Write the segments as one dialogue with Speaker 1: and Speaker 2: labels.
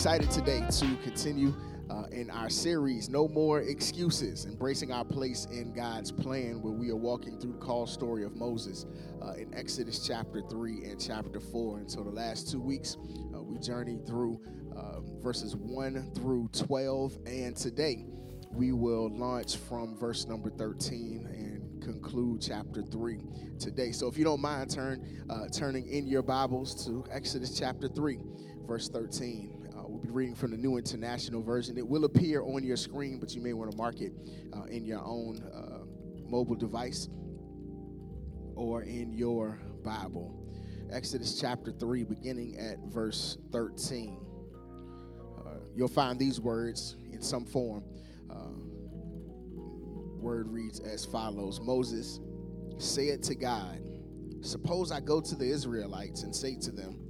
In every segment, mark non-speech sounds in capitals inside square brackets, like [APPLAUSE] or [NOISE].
Speaker 1: excited today to continue uh, in our series, No More Excuses, embracing our place in God's plan, where we are walking through the call story of Moses uh, in Exodus chapter 3 and chapter 4. And so the last two weeks, uh, we journeyed through uh, verses 1 through 12. And today, we will launch from verse number 13 and conclude chapter 3 today. So if you don't mind turn, uh, turning in your Bibles to Exodus chapter 3, verse 13. Be reading from the New International Version. It will appear on your screen, but you may want to mark it uh, in your own uh, mobile device or in your Bible. Exodus chapter 3, beginning at verse 13. Uh, you'll find these words in some form. Uh, word reads as follows Moses said to God, Suppose I go to the Israelites and say to them,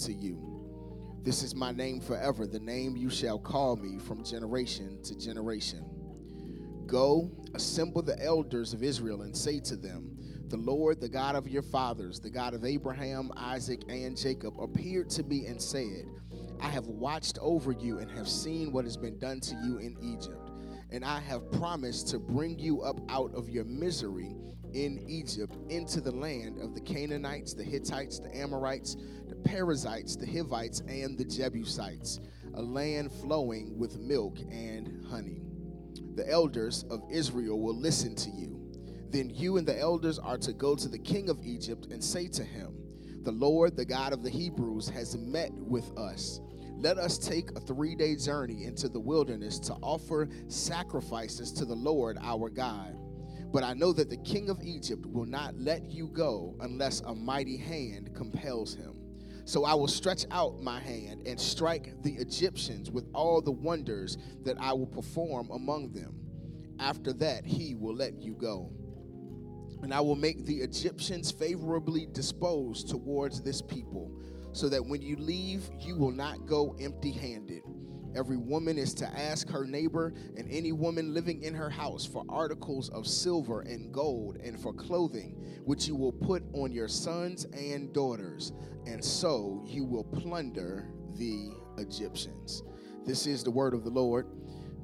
Speaker 1: to you. This is my name forever, the name you shall call me from generation to generation. Go, assemble the elders of Israel, and say to them, The Lord, the God of your fathers, the God of Abraham, Isaac, and Jacob, appeared to me and said, I have watched over you and have seen what has been done to you in Egypt. And I have promised to bring you up out of your misery in Egypt into the land of the Canaanites, the Hittites, the Amorites, the Perizzites, the Hivites, and the Jebusites, a land flowing with milk and honey. The elders of Israel will listen to you. Then you and the elders are to go to the king of Egypt and say to him, The Lord, the God of the Hebrews, has met with us. Let us take a three day journey into the wilderness to offer sacrifices to the Lord our God. But I know that the king of Egypt will not let you go unless a mighty hand compels him. So I will stretch out my hand and strike the Egyptians with all the wonders that I will perform among them. After that, he will let you go. And I will make the Egyptians favorably disposed towards this people, so that when you leave, you will not go empty handed. Every woman is to ask her neighbor and any woman living in her house for articles of silver and gold and for clothing, which you will put on your sons and daughters, and so you will plunder the Egyptians. This is the word of the Lord.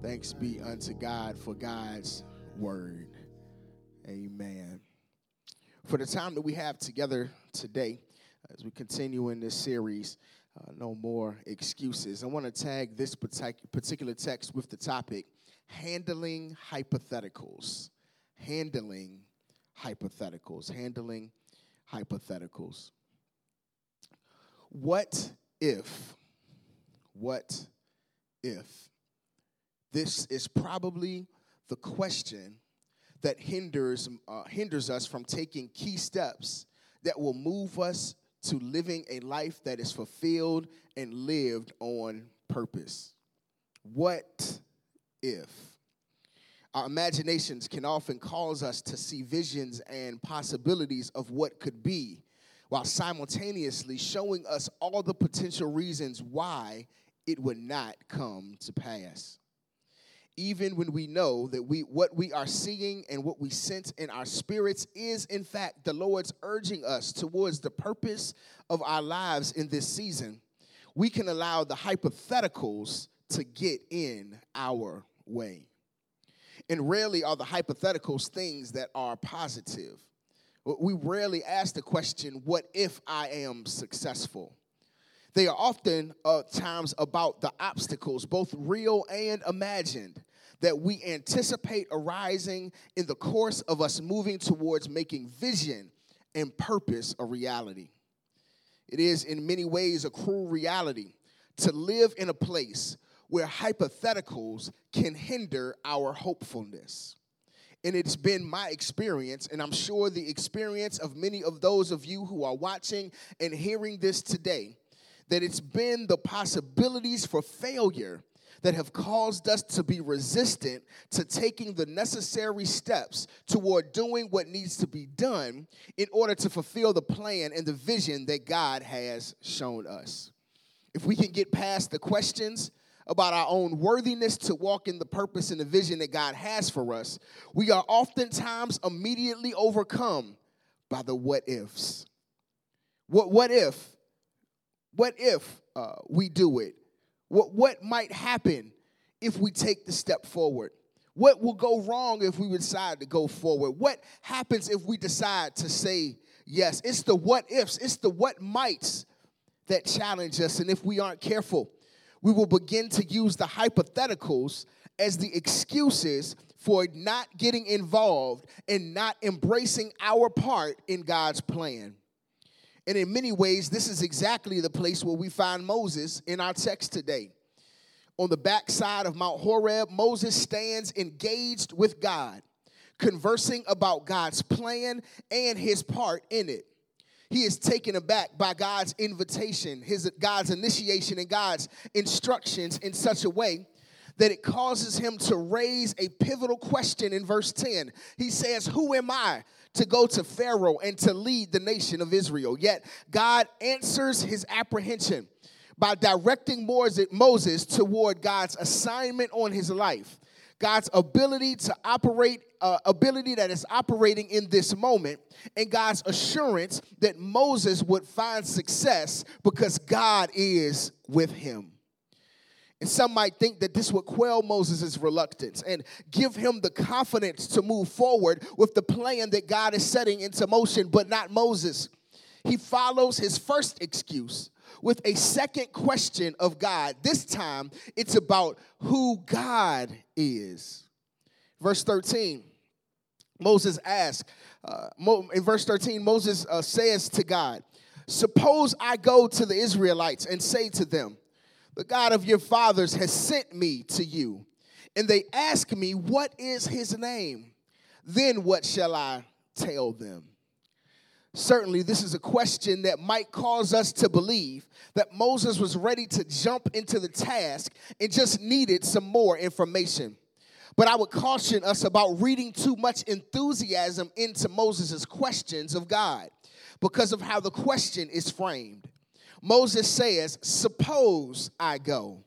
Speaker 1: Thanks be unto God for God's word. Amen. For the time that we have together today, as we continue in this series, uh, no more excuses. I want to tag this particular text with the topic handling hypotheticals. Handling hypotheticals. Handling hypotheticals. What if? What if? This is probably the question that hinders, uh, hinders us from taking key steps that will move us to living a life that is fulfilled and lived on purpose. What if? Our imaginations can often cause us to see visions and possibilities of what could be, while simultaneously showing us all the potential reasons why it would not come to pass even when we know that we what we are seeing and what we sense in our spirits is in fact the Lord's urging us towards the purpose of our lives in this season, we can allow the hypotheticals to get in our way. And rarely are the hypotheticals things that are positive. We rarely ask the question, What if I am successful? They are often uh, times about the obstacles, both real and imagined, that we anticipate arising in the course of us moving towards making vision and purpose a reality. It is, in many ways, a cruel reality to live in a place where hypotheticals can hinder our hopefulness. And it's been my experience, and I'm sure the experience of many of those of you who are watching and hearing this today, that it's been the possibilities for failure that have caused us to be resistant to taking the necessary steps toward doing what needs to be done in order to fulfill the plan and the vision that God has shown us. If we can get past the questions about our own worthiness to walk in the purpose and the vision that God has for us, we are oftentimes immediately overcome by the what ifs. What, what if? What if uh, we do it? What, what might happen if we take the step forward? What will go wrong if we decide to go forward? What happens if we decide to say yes? It's the what ifs, it's the what mights that challenge us. And if we aren't careful, we will begin to use the hypotheticals as the excuses for not getting involved and not embracing our part in God's plan. And in many ways, this is exactly the place where we find Moses in our text today. On the backside of Mount Horeb, Moses stands engaged with God, conversing about God's plan and his part in it. He is taken aback by God's invitation, his God's initiation, and God's instructions in such a way that it causes him to raise a pivotal question in verse 10. He says, Who am I to go to Pharaoh and to lead the nation of Israel. Yet God answers his apprehension by directing Moses toward God's assignment on his life. God's ability to operate, uh, ability that is operating in this moment, and God's assurance that Moses would find success because God is with him. And some might think that this would quell Moses' reluctance and give him the confidence to move forward with the plan that God is setting into motion, but not Moses. He follows his first excuse with a second question of God. This time, it's about who God is. Verse 13, Moses asks, uh, in verse 13, Moses uh, says to God, Suppose I go to the Israelites and say to them, the God of your fathers has sent me to you. And they ask me, What is his name? Then what shall I tell them? Certainly, this is a question that might cause us to believe that Moses was ready to jump into the task and just needed some more information. But I would caution us about reading too much enthusiasm into Moses' questions of God because of how the question is framed. Moses says, Suppose I go.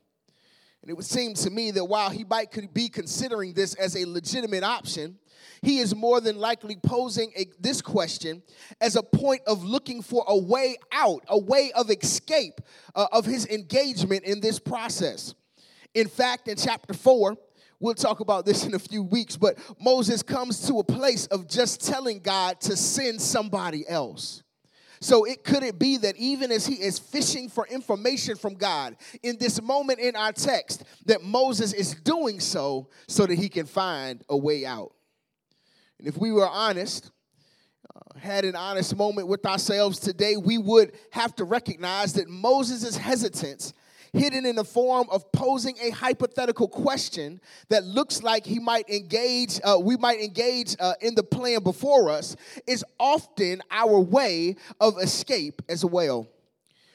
Speaker 1: And it would seem to me that while he might be considering this as a legitimate option, he is more than likely posing a, this question as a point of looking for a way out, a way of escape uh, of his engagement in this process. In fact, in chapter 4, we'll talk about this [LAUGHS] in a few weeks, but Moses comes to a place of just telling God to send somebody else. So it could it be that even as he is fishing for information from God in this moment in our text, that Moses is doing so so that he can find a way out. And if we were honest, uh, had an honest moment with ourselves today, we would have to recognize that Moses' hesitance hidden in the form of posing a hypothetical question that looks like he might engage, uh, we might engage uh, in the plan before us, is often our way of escape as well.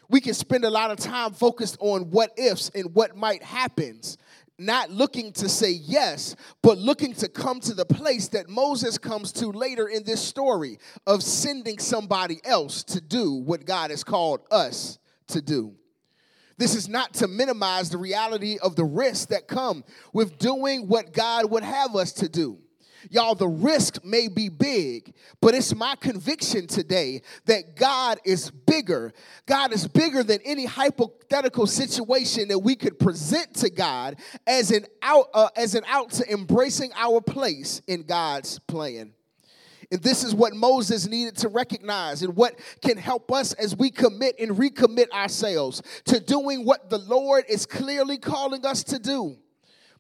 Speaker 1: We can spend a lot of time focused on what ifs and what might happens, not looking to say yes, but looking to come to the place that Moses comes to later in this story of sending somebody else to do what God has called us to do. This is not to minimize the reality of the risks that come with doing what God would have us to do. Y'all, the risk may be big, but it's my conviction today that God is bigger. God is bigger than any hypothetical situation that we could present to God as an out uh, as an out to embracing our place in God's plan. And this is what Moses needed to recognize and what can help us as we commit and recommit ourselves to doing what the Lord is clearly calling us to do.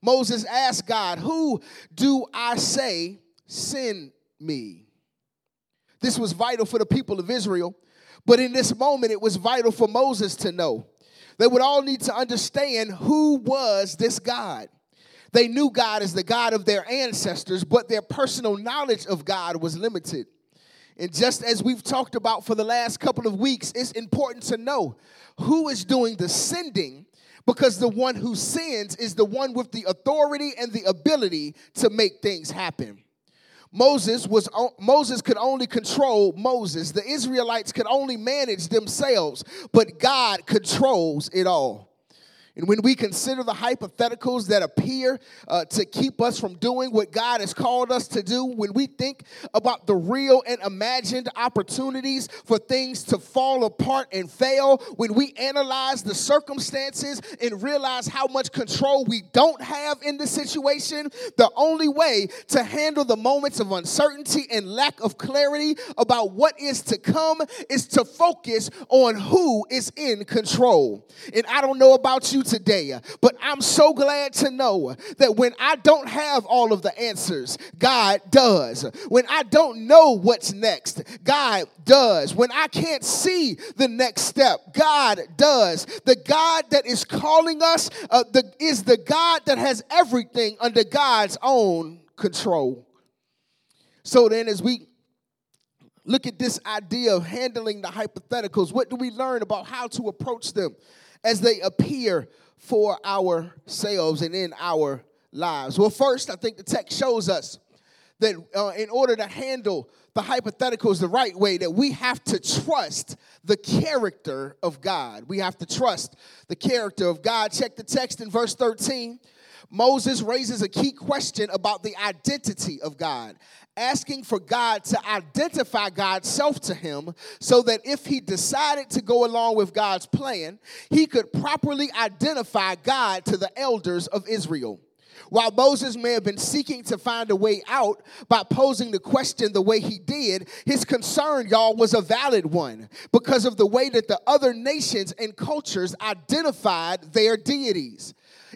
Speaker 1: Moses asked God, Who do I say send me? This was vital for the people of Israel, but in this moment, it was vital for Moses to know. They would all need to understand who was this God. They knew God as the God of their ancestors, but their personal knowledge of God was limited. And just as we've talked about for the last couple of weeks, it's important to know who is doing the sending because the one who sends is the one with the authority and the ability to make things happen. Moses was Moses could only control Moses. The Israelites could only manage themselves, but God controls it all. And when we consider the hypotheticals that appear uh, to keep us from doing what God has called us to do, when we think about the real and imagined opportunities for things to fall apart and fail, when we analyze the circumstances and realize how much control we don't have in the situation, the only way to handle the moments of uncertainty and lack of clarity about what is to come is to focus on who is in control. And I don't know about you today. But I'm so glad to know that when I don't have all of the answers, God does. When I don't know what's next, God does. When I can't see the next step, God does. The God that is calling us uh, the, is the God that has everything under God's own control. So then, as we look at this idea of handling the hypotheticals, what do we learn about how to approach them as they appear for ourselves and in our lives? Well, first, I think the text shows us that uh, in order to handle the hypotheticals the right way, that we have to trust the character of God. We have to trust the character of God. Check the text in verse 13. Moses raises a key question about the identity of God, asking for God to identify God's self to him so that if he decided to go along with God's plan, he could properly identify God to the elders of Israel. While Moses may have been seeking to find a way out by posing the question the way he did, his concern, y'all, was a valid one because of the way that the other nations and cultures identified their deities.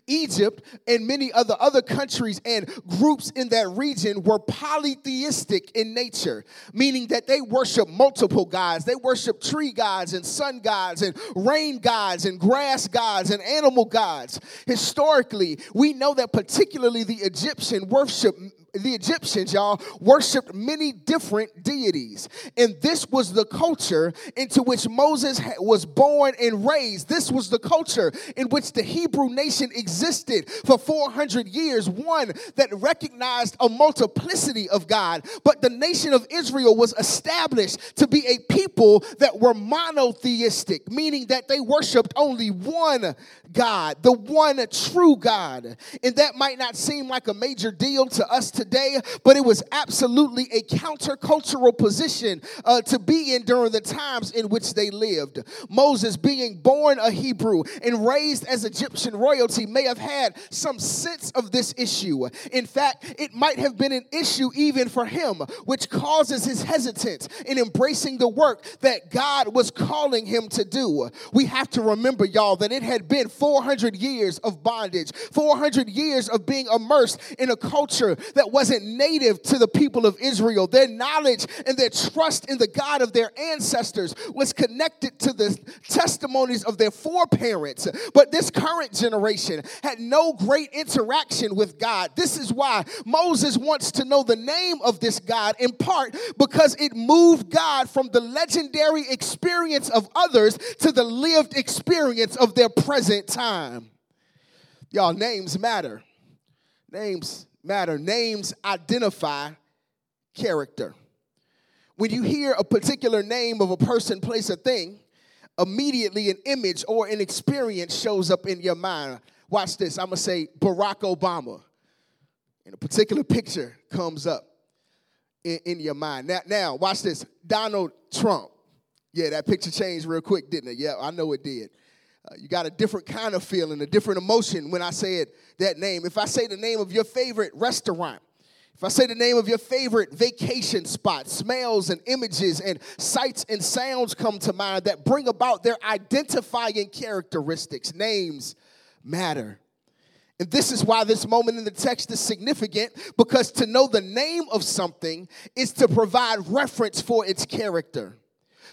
Speaker 1: Egypt and many other other countries and groups in that region were polytheistic in nature, meaning that they worship multiple gods. They worship tree gods and sun gods and rain gods and grass gods and animal gods. Historically, we know that particularly the Egyptian worship the Egyptians, y'all, worshiped many different deities. And this was the culture into which Moses was born and raised. This was the culture in which the Hebrew nation existed for 400 years, one that recognized a multiplicity of God. But the nation of Israel was established to be a people that were monotheistic, meaning that they worshiped only one God, the one true God. And that might not seem like a major deal to us today, but it was absolutely a countercultural position uh, to be in during the times in which they lived. Moses, being born a Hebrew and raised as Egyptian royalty, may have had some sense of this issue. In fact, it might have been an issue even for him, which causes his hesitance in embracing the work that God was calling him to do. We have to remember, y'all, that it had been 400 years of bondage, 400 years of being immersed in a culture that wasn't native to the people of Israel. Their knowledge and their trust in the God of their ancestors was connected to the testimonies of their foreparents. But this current generation had no great interaction with God. This is why Moses wants to know the name of this God, in part because it moved God from the legendary experience of others to the lived experience of their present time. Y'all, names matter. Names matter. Names identify character. When you hear a particular name of a person, place, a thing, immediately an image or an experience shows up in your mind. Watch this. I'm going to say Barack Obama. And a particular picture comes up in, in your mind. Now, now, watch this. Donald Trump. Yeah, that picture changed real quick, didn't it? Yeah, I know it did. Uh, you got a different kind of feeling, a different emotion when I say it, that name. If I say the name of your favorite restaurant, if I say the name of your favorite vacation spot, smells and images and sights and sounds come to mind that bring about their identifying characteristics. Names matter. And this is why this moment in the text is significant because to know the name of something is to provide reference for its character.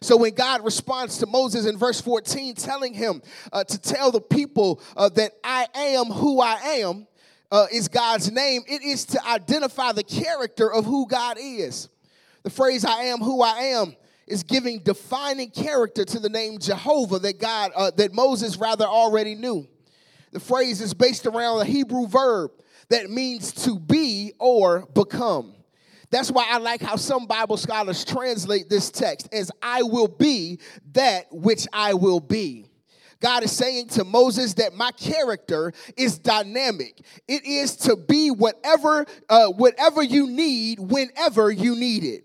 Speaker 1: So when God responds to Moses in verse 14, telling him uh, to tell the people uh, that I am who I am uh, is God's name, it is to identify the character of who God is. The phrase I am who I am is giving defining character to the name Jehovah that God uh, that Moses rather already knew. The phrase is based around a Hebrew verb that means to be or become. That's why I like how some Bible scholars translate this text as I will be that which I will be. God is saying to Moses that my character is dynamic. It is to be whatever uh, whatever you need whenever you need it.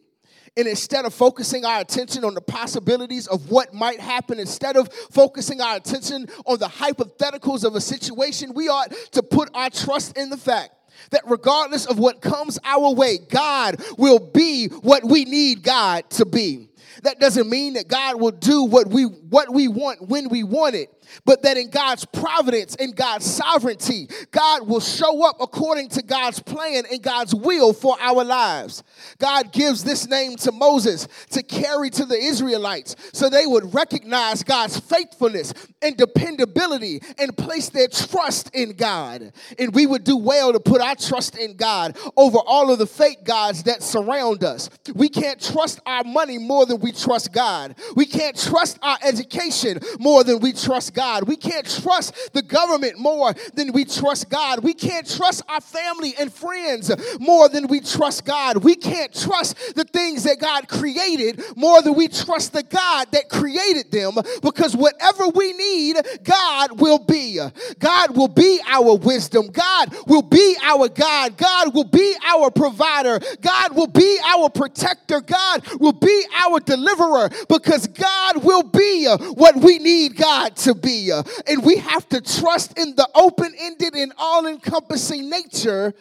Speaker 1: And instead of focusing our attention on the possibilities of what might happen, instead of focusing our attention on the hypotheticals of a situation, we ought to put our trust in the fact that regardless of what comes our way, God will be what we need God to be. That doesn't mean that God will do what we what we want when we want it but that in God's providence and God's sovereignty, God will show up according to God's plan and God's will for our lives. God gives this name to Moses to carry to the Israelites so they would recognize God's faithfulness and dependability and place their trust in God. And we would do well to put our trust in God over all of the fake gods that surround us. We can't trust our money more than we trust God. We can't trust our education more than we trust God. God. We can't trust the government more than we trust God. We can't trust our family and friends more than we trust God. We can't trust the things that God created more than we trust the God that created them because whatever we need, God will be. God will be our wisdom. God will be our God. God will be our provider. God will be our protector. God will be our deliverer because God will be what we need God to be be. Uh, and we have to trust in the open ended and all encompassing nature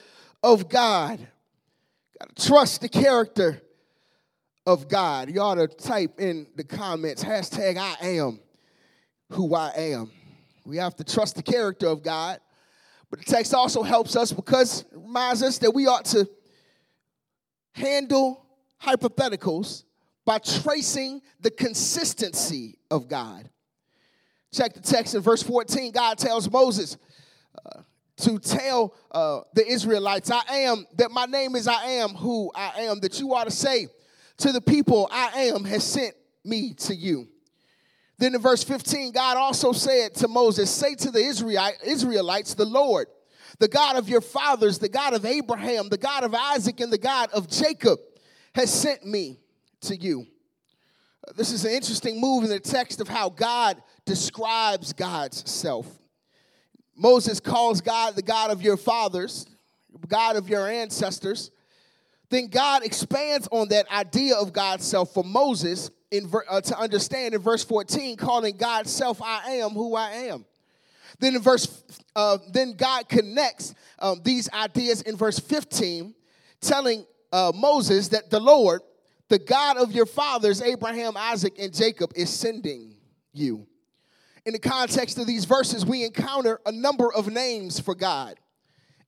Speaker 1: of God. Got to trust the character of God. You ought to type in the comments hashtag I am who I am. We have to trust the character of God. But the text also helps us because it reminds us that we ought to handle hypotheticals by tracing the consistency of God. Check the text in verse 14. God tells Moses uh, to tell uh, the Israelites, I am, that my name is I am who I am, that you are to say to the people, I am has sent me to you. Then in verse 15, God also said to Moses, Say to the Israelites, the Lord, the God of your fathers, the God of Abraham, the God of Isaac, and the God of Jacob has sent me to you. This is an interesting move in the text of how God describes God's self. Moses calls God the God of your fathers, God of your ancestors. Then God expands on that idea of God's self for Moses in, uh, to understand in verse 14, calling God's self, I am who I am. Then in verse, uh, then God connects um, these ideas in verse 15, telling uh, Moses that the Lord, the God of your fathers, Abraham, Isaac, and Jacob, is sending you. In the context of these verses, we encounter a number of names for God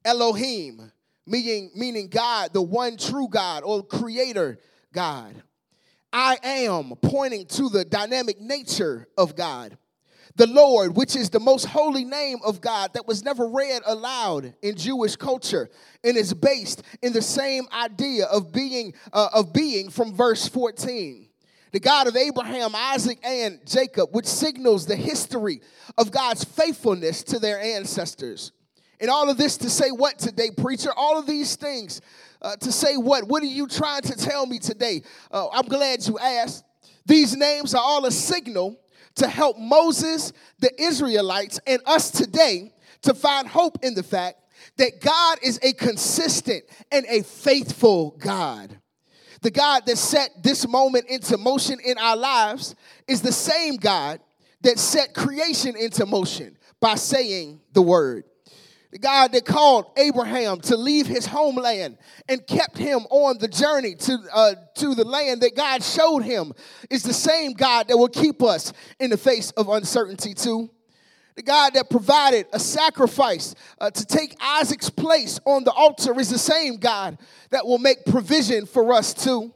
Speaker 1: Elohim, meaning, meaning God, the one true God or creator God. I am, pointing to the dynamic nature of God. The Lord, which is the most holy name of God that was never read aloud in Jewish culture and is based in the same idea of being, uh, of being from verse 14 the God of Abraham, Isaac, and Jacob, which signals the history of God's faithfulness to their ancestors. And all of this to say what today, preacher? All of these things uh, to say what? What are you trying to tell me today? Uh, I'm glad you asked. These names are all a signal to help Moses, the Israelites, and us today to find hope in the fact that God is a consistent and a faithful God. The God that set this moment into motion in our lives is the same God that set creation into motion by saying the word. The God that called Abraham to leave his homeland and kept him on the journey to, uh, to the land that God showed him is the same God that will keep us in the face of uncertainty, too. The God that provided a sacrifice uh, to take Isaac's place on the altar is the same God that will make provision for us too.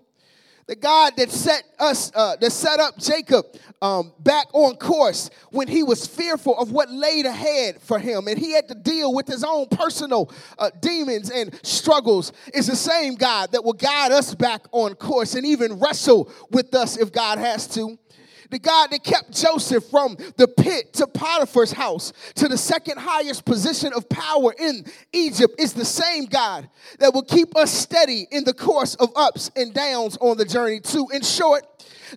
Speaker 1: The God that set us, uh, that set up Jacob um, back on course when he was fearful of what laid ahead for him, and he had to deal with his own personal uh, demons and struggles, is the same God that will guide us back on course and even wrestle with us if God has to. The God that kept Joseph from the pit to Potiphar's house to the second highest position of power in Egypt is the same God that will keep us steady in the course of ups and downs on the journey, too. In short,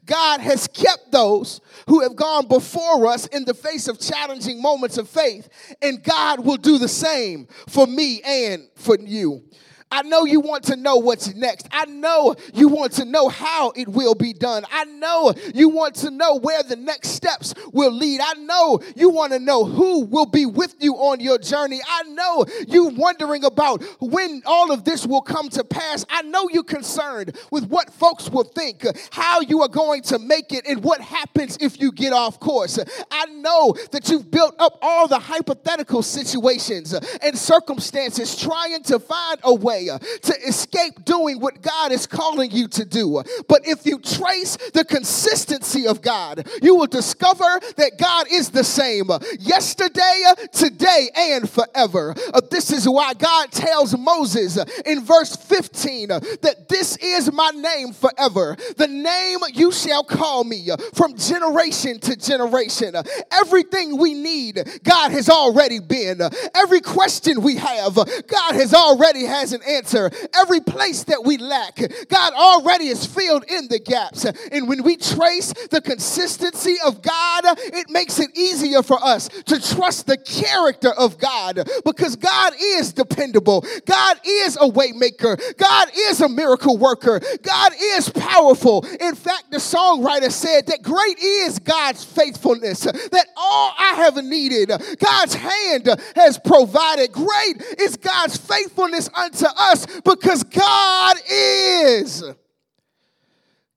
Speaker 1: God has kept those who have gone before us in the face of challenging moments of faith, and God will do the same for me and for you. I know you want to know what's next. I know you want to know how it will be done. I know you want to know where the next steps will lead. I know you want to know who will be with you on your journey. I know you're wondering about when all of this will come to pass. I know you're concerned with what folks will think, how you are going to make it, and what happens if you get off course. I know that you've built up all the hypothetical situations and circumstances trying to find a way way to escape doing what God is calling you to do. But if you trace the consistency of God, you will discover that God is the same yesterday, today, and forever. Uh, this is why God tells Moses in verse 15 that this is my name forever, the name you shall call me from generation to generation. Everything we need, God has already been. Every question we have, God has already has an answer. Every place that we lack, God already is filled in the gaps. And when we trace the consistency of God, it makes it easier for us to trust the character of God because God is dependable. God is a waymaker. God is a miracle worker. God is powerful. In fact, the songwriter said that great is God's faithfulness, that all I have needed, God's hand has provided. Great is God's faithfulness unto us because God is.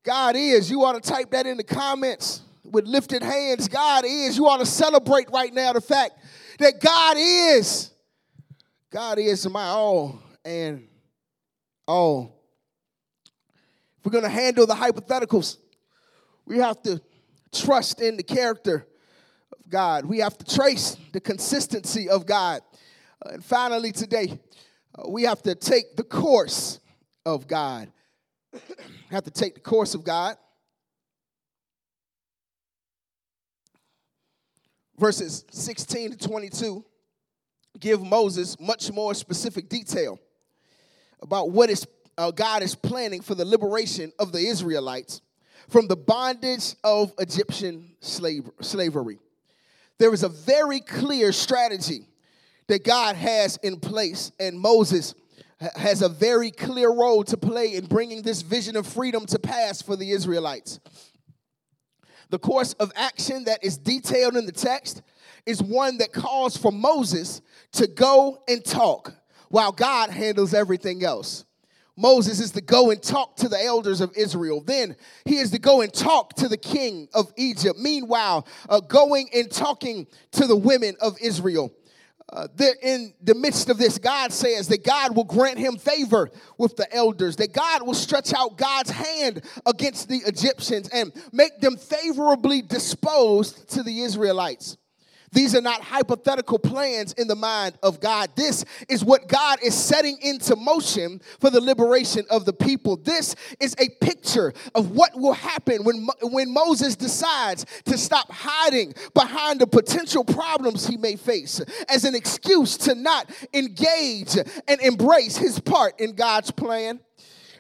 Speaker 1: God is. You ought to type that in the comments with lifted hands. God is. You ought to celebrate right now the fact that God is. God is my all and all. If we're going to handle the hypotheticals, we have to trust in the character of God. We have to trace the consistency of God. And finally, today, we have to take the course of God. [CLEARS THROAT] have to take the course of God. Verses 16 to 22 give Moses much more specific detail about what is, uh, God is planning for the liberation of the Israelites from the bondage of Egyptian slave, slavery. There is a very clear strategy that God has in place, and Moses has a very clear role to play in bringing this vision of freedom to pass for the Israelites. The course of action that is detailed in the text is one that calls for Moses to go and talk while God handles everything else. Moses is to go and talk to the elders of Israel. Then he is to go and talk to the king of Egypt. Meanwhile, uh, going and talking to the women of Israel. Uh, in the midst of this, God says that God will grant him favor with the elders, that God will stretch out God's hand against the Egyptians and make them favorably disposed to the Israelites. These are not hypothetical plans in the mind of God. This is what God is setting into motion for the liberation of the people. This is a picture of what will happen when, when Moses decides to stop hiding behind the potential problems he may face as an excuse to not engage and embrace his part in God's plan.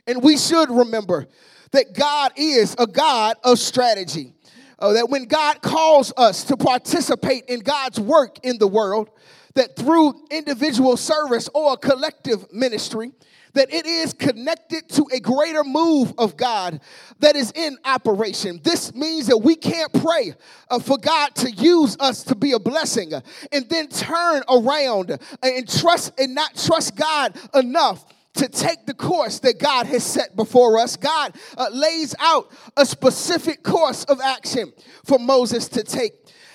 Speaker 1: And we should remember that God is a God of strategy uh, that when God calls us to participate in God's work in the world, that through individual service or collective ministry, that it is connected to a greater move of God that is in operation. This means that we can't pray uh, for God to use us to be a blessing and then turn around and trust and not trust God enough to take the course that God has set before us. God uh, lays out a specific course of action for Moses to take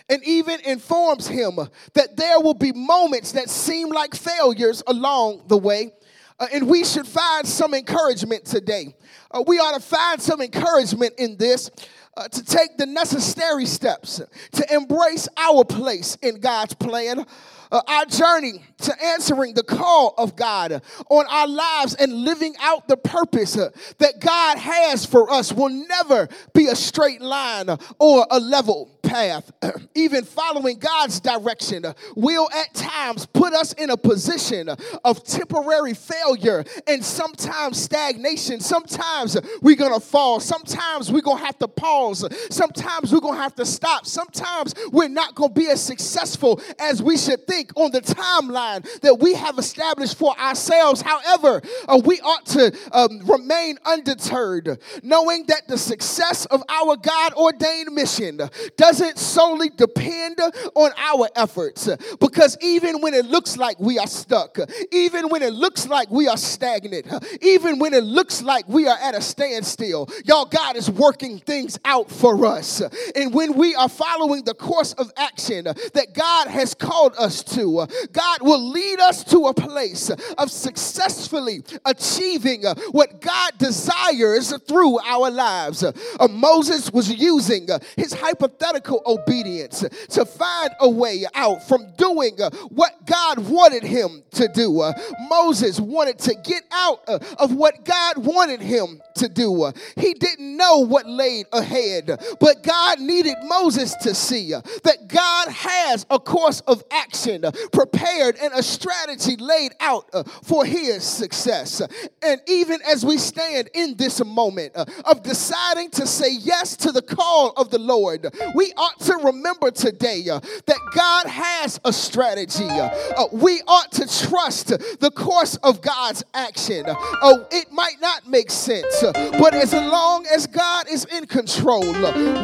Speaker 1: and even informs him that there will be moments that seem like failures along the way. Uh, and we should find some encouragement today. Uh, we ought to find some encouragement in this uh, to take the necessary steps to embrace our place in God's plan uh, our journey to answering the call of God on our lives and living out the purpose uh, that God has for us will never be a straight line or a level path. [CLEARS THROAT] Even following God's direction will at times put us in a position of temporary failure and sometimes stagnation. Sometimes we're going to fall. Sometimes we're going to have to pause. Sometimes we're going to have to stop. Sometimes we're not going to be as successful as we should think think on the timeline that we have established for ourselves. However, uh, we ought to um, remain undeterred, knowing that the success of our God ordained mission doesn't solely depend on our efforts. Because even when it looks like we are stuck, even when it looks like we are stagnant, even when it looks like we are at a standstill, y'all, God is working things out for us. And when we are following the course of action that God has called us to, God will lead us to a place of successfully achieving what God desires through our lives. Uh, Moses was using his hypothetical obedience to find a way out from doing what God wanted him to do. Uh, Moses wanted to get out uh, of what God wanted him to do. He didn't know what laid ahead, but God needed Moses to see that God has a course of action Uh, prepared and a strategy laid out uh, for his success. And even as we stand in this moment uh, of deciding to say yes to the call of the Lord, we ought to remember today uh, that God has a strategy. Uh, uh, we ought to trust the course of God's action. Oh, it might not make sense, but as long as God is in control,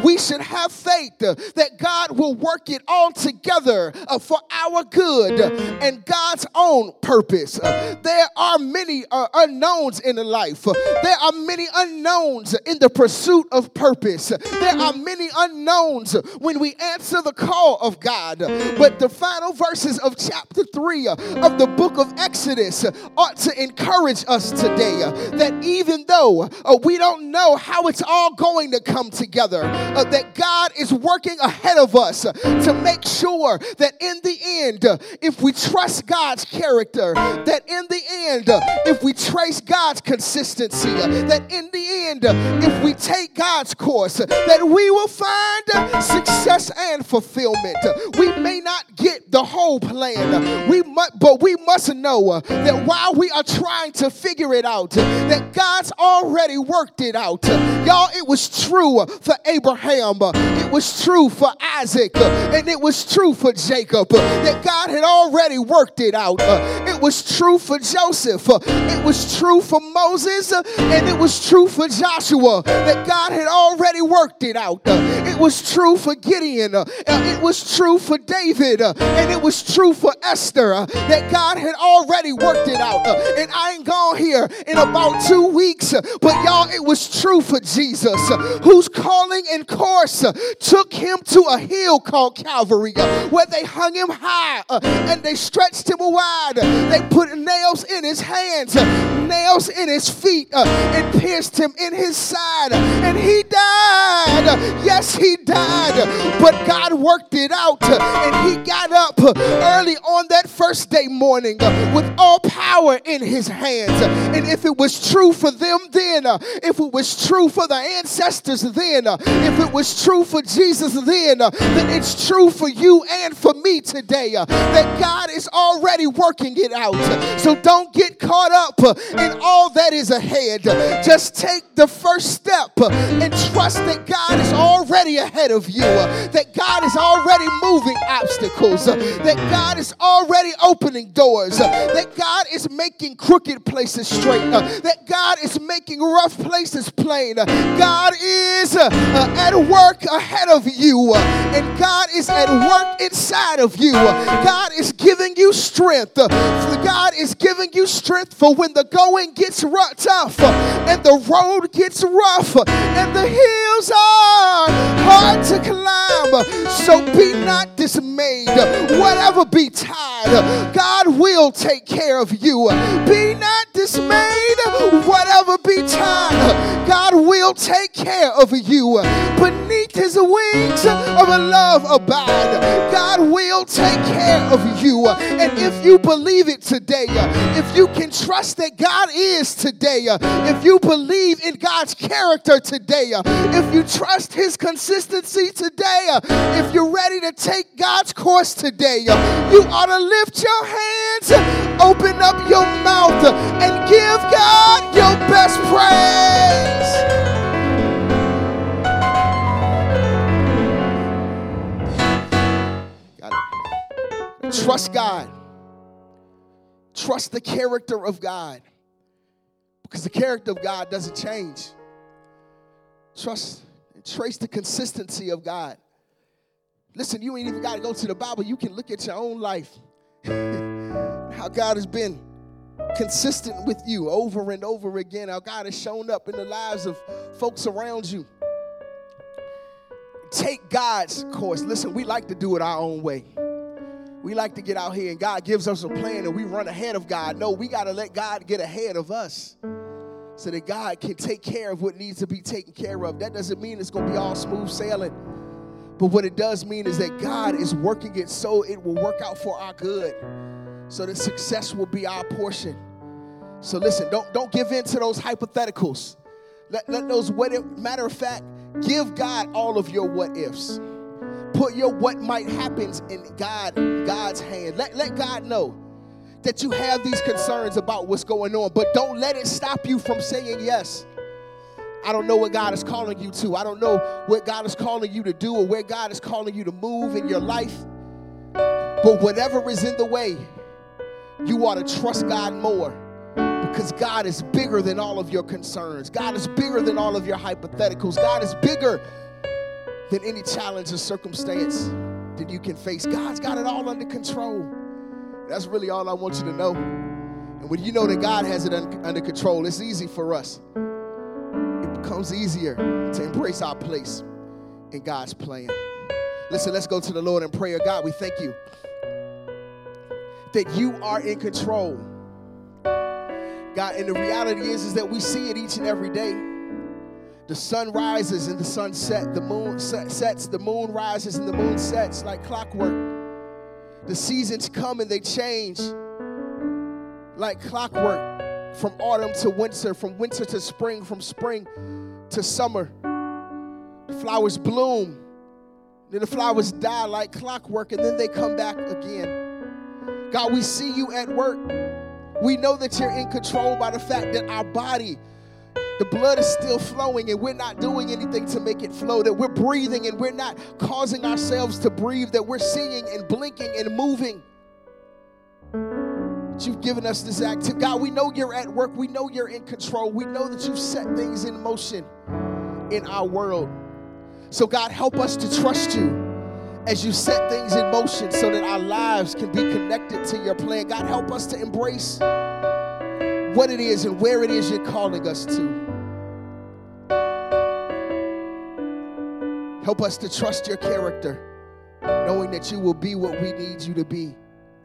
Speaker 1: we should have faith that God will work it all together for our good and God's own purpose. There are many uh, unknowns in life. There are many unknowns in the pursuit of purpose. There are many unknowns when we answer the call of God. But the final verses of chapter 3 of the book of Exodus ought to encourage us today that even though uh, we don't know how it's all going to come together, uh, that God is working ahead of us to make sure that in the end, Uh, if we trust God's character, that in the end, uh, if we trace God's consistency, uh, that in the end, if we take God's course, that we will find success and fulfillment. We may not get the whole plan, we but we must know that while we are trying to figure it out, that God's already worked it out. Y'all, it was true for Abraham, it was true for Isaac, and it was true for Jacob. That God had already worked it out. Uh, it was true for Joseph, uh, it was true for Moses, uh, and it was true for Joshua that God had already worked it out. Uh, it was true for Gideon, uh, it was true for David, uh, and it was true for Esther that God had already worked it out. and I ain't gone here in about two weeks, but y'all, it was true for Jesus, whose calling and course took him to a hill called Calvary, where they hung him high Uh, and they stretched him wide. They put nails in his hands, nails in his feet, uh, and pierced him in his side. And he died. Yes, he died. But God worked it out. And he got up early on that first day morning uh, with all power in his hands. And if it was true for them then, uh, if it was true for the ancestors then, if it was true for Jesus then, then it's true for you and for me today. That God is already working it out. So don't get caught up in all that is ahead. Just take the first step and trust that God is already ahead of you, that God is already moving obstacles, that God is already opening doors, that God is making crooked places straight, that God is making rough places plain. God is uh, at work ahead of you, and God is at work inside of you. God is giving you strength. God is giving you strength for when the going gets tough uh, and the road gets rough uh, and the hills are hard to climb. So be not dismayed. Whatever betide, uh, God will take care of you. Be not dismayed. Whatever betide, God will take care of you. Beneath his wings of a love abide. God will take care of you. And if you believe it today, uh, if you can trust that God is today, uh, if you believe in God's character today, uh, if you trust his consistency today, if you're ready to take God's course today, you ought to lift your hands, open up your mouth, and give God your best praise. Trust God. Trust the character of God. Because the character of God doesn't change. Trust and trace the consistency of God. Listen, you ain't even got to go to the Bible. You can look at your own life. [LAUGHS] How God has been consistent with you over and over again. How God has shown up in the lives of folks around you. Take God's course. Listen, we like to do it our own way. We like to get out here and God gives us a plan and we run ahead of God. No, we got to let God get ahead of us so that God can take care of what needs to be taken care of. That doesn't mean it's going to be all smooth sailing. But what it does mean is that God is working it so it will work out for our good. So that success will be our portion. So listen, don't don't give in to those hypotheticals. Let, let those what if, matter of fact, give God all of your what ifs put your what might happens in God, God's hand. Let, let God know that you have these concerns about what's going on, but don't let it stop you from saying yes. I don't know what God is calling you to. I don't know what God is calling you to do or where God is calling you to move in your life. But whatever is in the way, you ought to trust God more because God is bigger than all of your concerns. God is bigger than all of your hypotheticals. God is bigger than any challenge or circumstance that you can face. God's got it all under control. That's really all I want you to know. And when you know that God has it un- under control, it's easy for us. It becomes easier to embrace our place in God's plan. Listen, let's go to the Lord in prayer. God, we thank you that you are in control. God, and the reality is, is that we see it each and every day. The sun rises and the sun sets. The moon sets. The moon rises and the moon sets like clockwork. The seasons come and they change like clockwork from autumn to winter, from winter to spring, from spring to summer. The flowers bloom, then the flowers die like clockwork, and then they come back again. God, we see you at work. We know that you're in control by the fact that our body the blood is still flowing and we're not doing anything to make it flow, that we're breathing and we're not causing ourselves to breathe, that we're seeing and blinking and moving. That you've given us this activity. God, we know you're at work. We know you're in control. We know that you've set things in motion in our world. So, God, help us to trust you as you set things in motion so that our lives can be connected to your plan. God, help us to embrace what it is and where it is you're calling us to. Help us to trust your character, knowing that you will be what we need you to be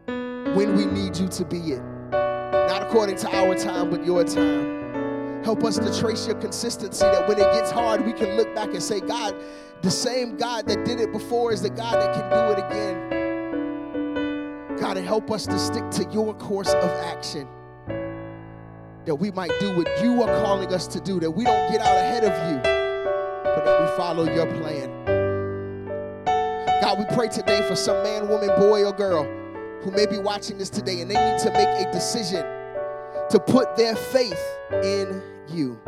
Speaker 1: when we need you to be it. Not according to our time, but your time. Help us to trace your consistency that when it gets hard, we can look back and say, God, the same God that did it before is the God that can do it again. God, help us to stick to your course of action that we might do what you are calling us to do, that we don't get out ahead of you, we follow your plan. God, we pray today for some man, woman, boy, or girl who may be watching this today and they need to make a decision to put their faith in you.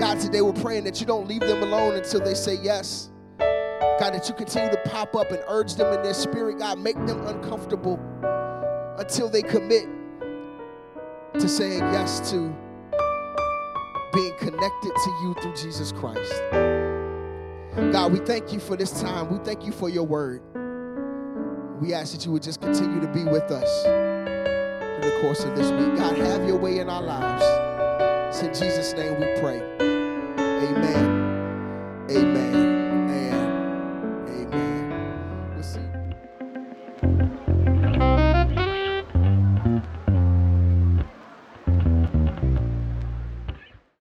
Speaker 1: God, today we're praying that you don't leave them alone until they say yes. God, that you continue to pop up and urge them in their spirit. God, make them uncomfortable until they commit to saying yes to being connected to you through Jesus Christ. God, we thank you for this time. We thank you for your word. We ask that you would just continue to be with us through the course of this week. God, have your way in our lives. It's in Jesus' name we pray. Amen. Amen.